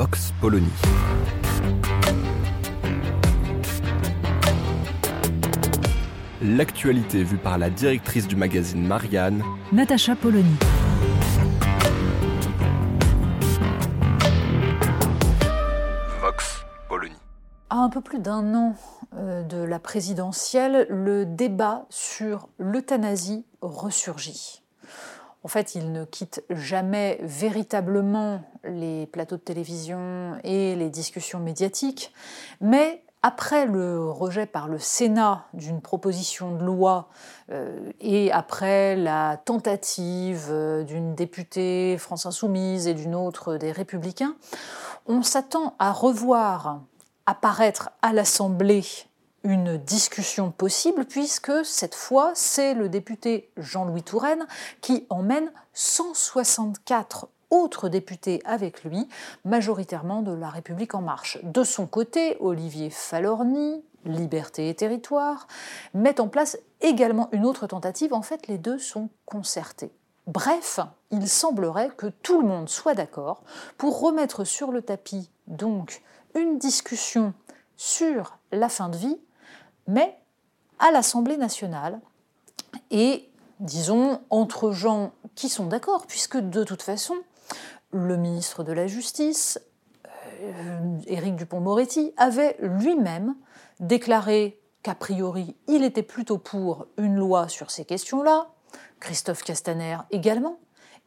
Vox Polony. L'actualité vue par la directrice du magazine Marianne, Natacha Polony. Vox Polony. À un peu plus d'un an euh, de la présidentielle, le débat sur l'euthanasie ressurgit. En fait, il ne quitte jamais véritablement les plateaux de télévision et les discussions médiatiques, mais après le rejet par le Sénat d'une proposition de loi euh, et après la tentative euh, d'une députée France Insoumise et d'une autre des Républicains, on s'attend à revoir apparaître à l'Assemblée une discussion possible puisque cette fois c'est le député Jean-Louis Touraine qui emmène 164 autres députés avec lui, majoritairement de La République en marche. De son côté, Olivier Falorni, Liberté et Territoire, met en place également une autre tentative. En fait, les deux sont concertés. Bref, il semblerait que tout le monde soit d'accord pour remettre sur le tapis donc une discussion sur la fin de vie, mais à l'Assemblée nationale et disons entre gens qui sont d'accord, puisque de toute façon, le ministre de la Justice, euh, Éric Dupont-Moretti, avait lui-même déclaré qu'a priori, il était plutôt pour une loi sur ces questions-là, Christophe Castaner également,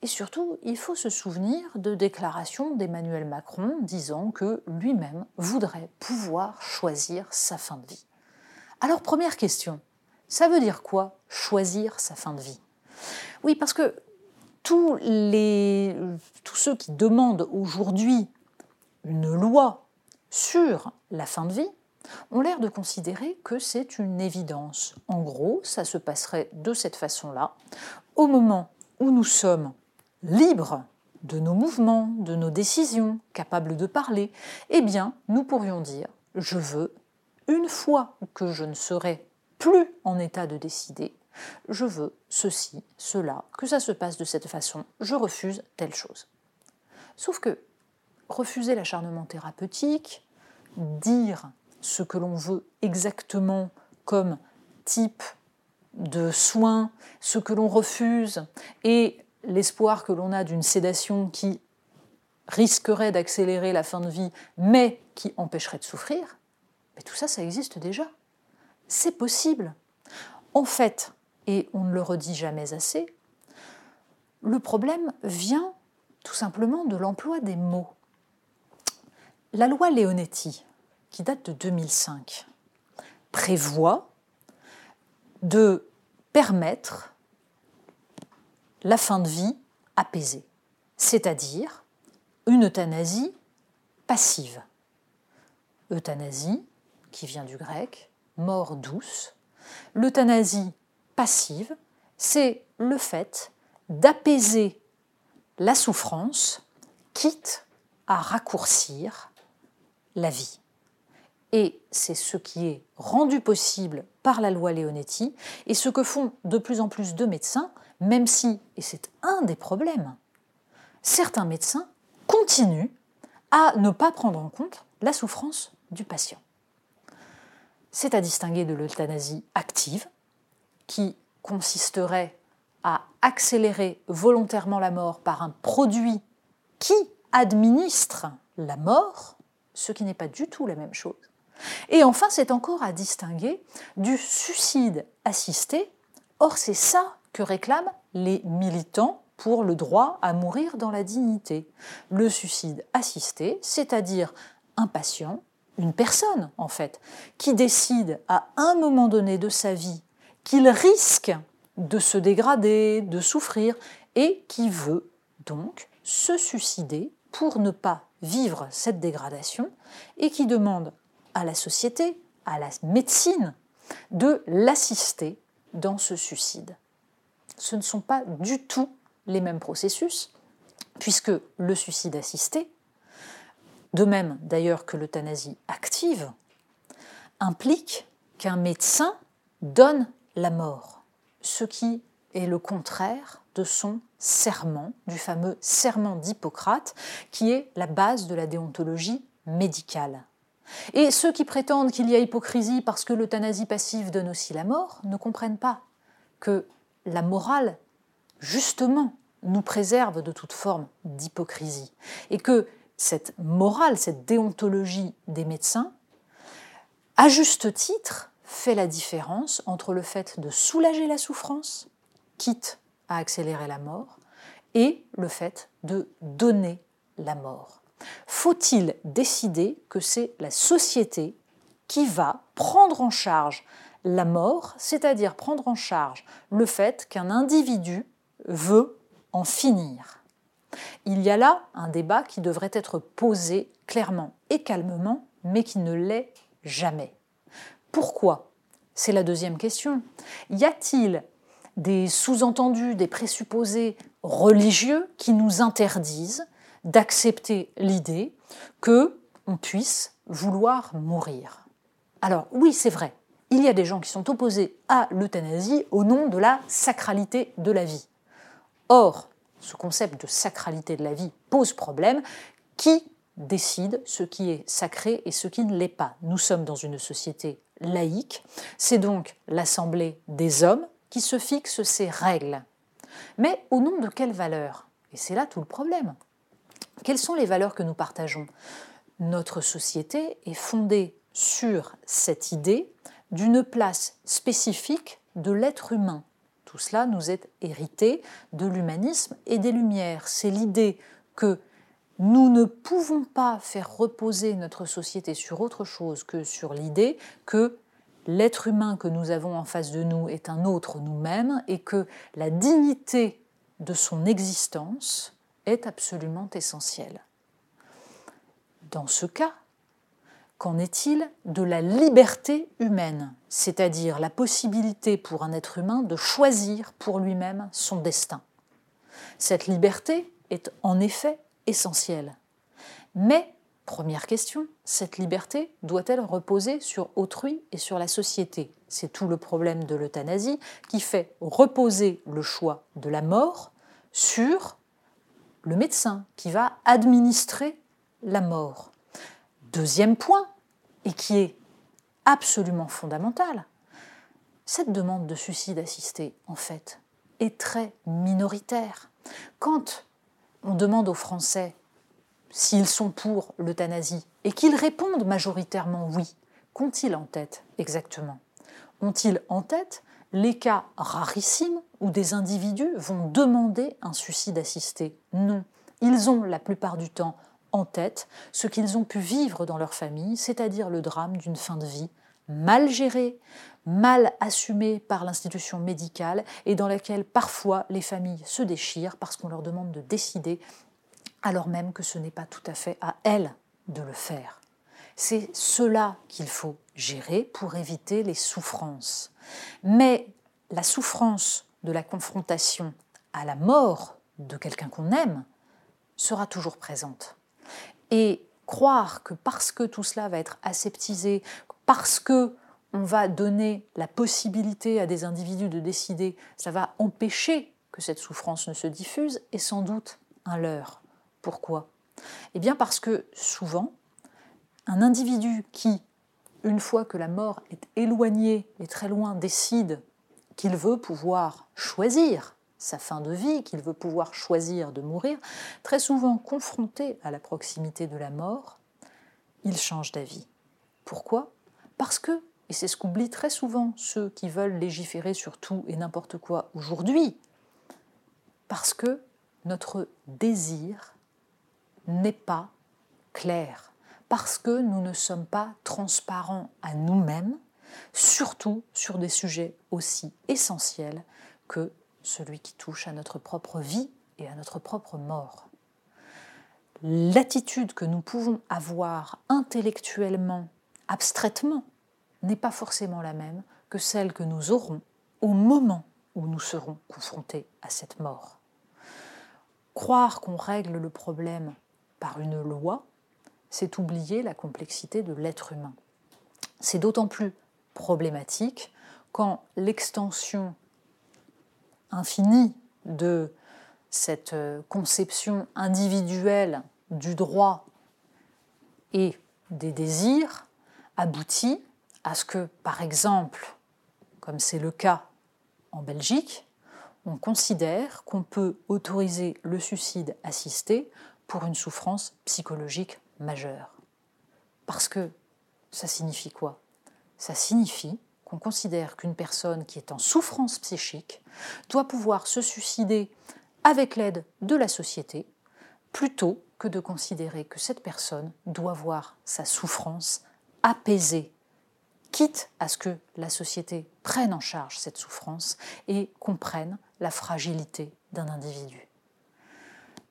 et surtout, il faut se souvenir de déclarations d'Emmanuel Macron disant que lui-même voudrait pouvoir choisir sa fin de vie. Alors, première question, ça veut dire quoi choisir sa fin de vie? Oui, parce que tous, ceux qui demandent aujourd'hui une loi sur la fin de vie ont l'air de considérer que c'est une évidence. En gros, ça se passerait de cette façon-là. Au moment où nous sommes libres de nos mouvements, de nos décisions, capables de parler, eh bien, nous pourrions dire je veux, une fois que je ne serai plus en état de décider, je veux ceci, cela, que ça se passe de cette façon, je refuse telle chose. Sauf que refuser l'acharnement thérapeutique, dire ce que l'on veut exactement comme type de soins, ce que l'on refuse, et l'espoir que l'on a d'une sédation qui risquerait d'accélérer la fin de vie, mais qui empêcherait de souffrir, tout ça, ça existe déjà. C'est possible. En fait, et on ne le redit jamais assez, le problème vient tout simplement de l'emploi des mots. La loi Leonetti, qui date de 2005, prévoit de permettre la fin de vie apaisée, c'est-à-dire une euthanasie passive. Euthanasie, qui vient du grec, mort douce. L'euthanasie passive, c'est le fait d'apaiser la souffrance, quitte à raccourcir la vie. Et c'est ce qui est rendu possible par la loi Leonetti et ce que font de plus en plus de médecins, même si, et c'est un des problèmes, certains médecins continuent à ne pas prendre en compte la souffrance du patient. C'est à distinguer de l'euthanasie active, qui consisterait à accélérer volontairement la mort par un produit qui administre la mort, ce qui n'est pas du tout la même chose. Et enfin, c'est encore à distinguer du suicide assisté. Or, c'est ça que réclament les militants pour le droit à mourir dans la dignité. Le suicide assisté, c'est-à-dire un patient, une personne en fait, qui décide à un moment donné de sa vie qu'il risque de se dégrader, de souffrir, et qui veut donc se suicider pour ne pas vivre cette dégradation et qui demande à la société, à la médecine, de l'assister dans ce suicide. Ce ne sont pas du tout les mêmes processus, puisque le suicide assisté, de même d'ailleurs que l'euthanasie active, implique qu'un médecin donne la mort, ce qui est le contraire de son serment, du fameux serment d'Hippocrate, qui est la base de la déontologie médicale. Et ceux qui prétendent qu'il y a hypocrisie parce que l'euthanasie passive donne aussi la mort ne comprennent pas que la morale, justement, nous préserve de toute forme d'hypocrisie. Et que cette morale, cette déontologie des médecins, à juste titre, fait la différence entre le fait de soulager la souffrance, quitte à accélérer la mort, et le fait de donner la mort. Faut-il décider que c'est la société qui va prendre en charge la mort, c'est-à-dire prendre en charge le fait qu'un individu veut en finir? Il y a là un débat qui devrait être posé clairement et calmement, mais qui ne l'est jamais. Pourquoi? C'est la deuxième question. Y a-t-il des sous-entendus, des présupposés religieux qui nous interdisent d'accepter l'idée que on puisse vouloir mourir? Alors oui, c'est vrai, il y a des gens qui sont opposés à l'euthanasie au nom de la sacralité de la vie. Or, ce concept de sacralité de la vie pose problème. Qui décide ce qui est sacré et ce qui ne l'est pas? Nous sommes dans une société laïque, c'est donc l'Assemblée des hommes qui se fixe ces règles. Mais au nom de quelles valeurs? Et c'est là tout le problème. Quelles sont les valeurs que nous partageons? Notre société est fondée sur cette idée d'une place spécifique de l'être humain. Tout cela nous est hérité de l'humanisme et des Lumières. C'est l'idée que nous ne pouvons pas faire reposer notre société sur autre chose que sur l'idée que l'être humain que nous avons en face de nous est un autre nous-mêmes et que la dignité de son existence est absolument essentiel. Dans ce cas, qu'en est-il de la liberté humaine, c'est-à-dire la possibilité pour un être humain de choisir pour lui-même son destin? Cette liberté est en effet essentielle. Mais, première question, cette liberté doit-elle reposer sur autrui et sur la société? C'est tout le problème de l'euthanasie qui fait reposer le choix de la mort sur le médecin qui va administrer la mort. Deuxième point, et qui est absolument fondamental, cette demande de suicide assisté, en fait, est très minoritaire. Quand on demande aux Français s'ils sont pour l'euthanasie et qu'ils répondent majoritairement oui, qu'ont-ils en tête exactement? Ont-ils en tête les cas rarissimes où des individus vont demander un suicide assisté? Non, ils ont la plupart du temps en tête ce qu'ils ont pu vivre dans leur famille, c'est-à-dire le drame d'une fin de vie mal gérée, mal assumée par l'institution médicale et dans laquelle parfois les familles se déchirent parce qu'on leur demande de décider alors même que ce n'est pas tout à fait à elles de le faire. C'est cela qu'il faut gérer pour éviter les souffrances. Mais la souffrance de la confrontation à la mort de quelqu'un qu'on aime sera toujours présente. Et croire que parce que tout cela va être aseptisé, parce que on va donner la possibilité à des individus de décider, ça va empêcher que cette souffrance ne se diffuse, est sans doute un leurre. Pourquoi? Eh bien parce que souvent, un individu qui, une fois que la mort est éloignée et très loin, décide qu'il veut pouvoir choisir sa fin de vie, qu'il veut pouvoir choisir de mourir, très souvent confronté à la proximité de la mort, il change d'avis. Pourquoi? Parce que, et c'est ce qu'oublient très souvent ceux qui veulent légiférer sur tout et n'importe quoi aujourd'hui, parce que notre désir n'est pas clair, parce que nous ne sommes pas transparents à nous-mêmes surtout sur des sujets aussi essentiels que celui qui touche à notre propre vie et à notre propre mort. L'attitude que nous pouvons avoir intellectuellement, abstraitement, n'est pas forcément la même que celle que nous aurons au moment où nous serons confrontés à cette mort. Croire qu'on règle le problème par une loi, c'est oublier la complexité de l'être humain. C'est d'autant plus problématique quand l'extension infinie de cette euh, conception individuelle du droit et des désirs aboutit à ce que, par exemple, comme c'est le cas en Belgique, on considère qu'on peut autoriser le suicide assisté pour une souffrance psychologique majeure. Parce que ça signifie quoi? Ça signifie qu'on considère qu'une personne qui est en souffrance psychique doit pouvoir se suicider avec l'aide de la société, plutôt que de considérer que cette personne doit voir sa souffrance apaisée quitte à ce que la société prenne en charge cette souffrance et comprenne la fragilité d'un individu.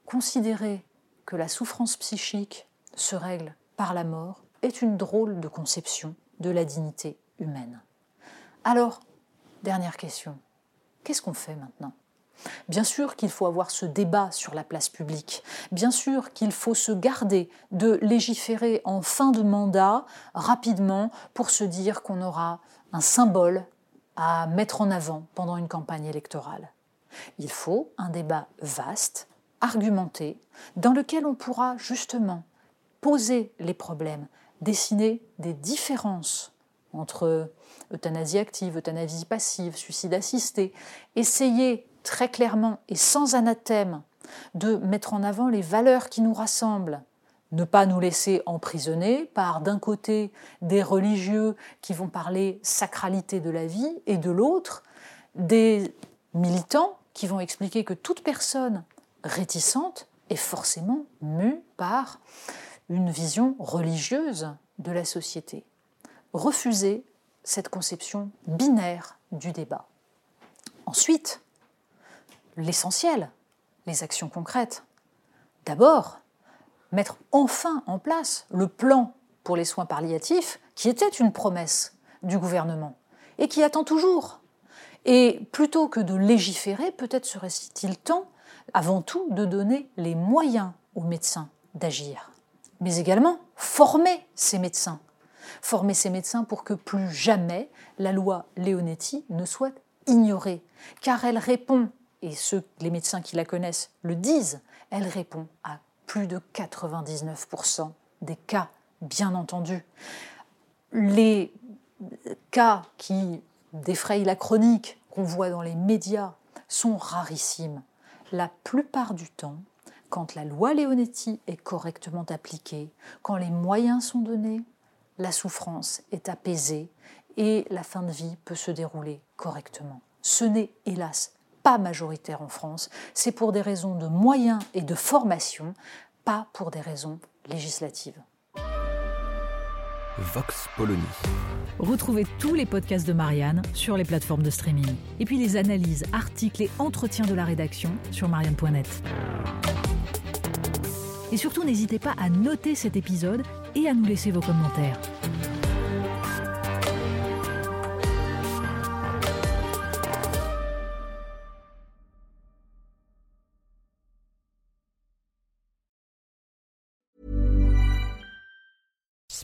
Considérer que la souffrance psychique se règle par la mort est une drôle de conception de la dignité humaine. Alors, dernière question, qu'est-ce qu'on fait maintenant? Bien sûr qu'il faut avoir ce débat sur la place publique. Bien sûr qu'il faut se garder de légiférer en fin de mandat rapidement pour se dire qu'on aura un symbole à mettre en avant pendant une campagne électorale. Il faut un débat vaste, argumenté, dans lequel on pourra justement poser les problèmes, dessiner des différences entre euthanasie active, euthanasie passive, suicide assisté, essayer très clairement et sans anathème de mettre en avant les valeurs qui nous rassemblent, ne pas nous laisser emprisonner par d'un côté des religieux qui vont parler sacralité de la vie et de l'autre des militants qui vont expliquer que toute personne réticente est forcément mue par une vision religieuse de la société. Refuser cette conception binaire du débat. Ensuite, l'essentiel, les actions concrètes. D'abord, mettre enfin en place le plan pour les soins palliatifs, qui était une promesse du gouvernement et qui attend toujours. Et plutôt que de légiférer, peut-être serait-il temps, avant tout, de donner les moyens aux médecins d'agir, mais également former ces médecins. Former ces médecins pour que plus jamais la loi Leonetti ne soit ignorée, car elle répond et ceux, les médecins qui la connaissent le disent, elle répond à plus de 99% des cas, bien entendu. Les cas qui défrayent la chronique, qu'on voit dans les médias, sont rarissimes. La plupart du temps, quand la loi Leonetti est correctement appliquée, quand les moyens sont donnés, la souffrance est apaisée et la fin de vie peut se dérouler correctement. Ce n'est hélas pas majoritaire en France, c'est pour des raisons de moyens et de formation, pas pour des raisons législatives. Vox Polony. Retrouvez tous les podcasts de Marianne sur les plateformes de streaming. Et puis les analyses, articles et entretiens de la rédaction sur marianne.net. Et surtout, n'hésitez pas à noter cet épisode et à nous laisser vos commentaires.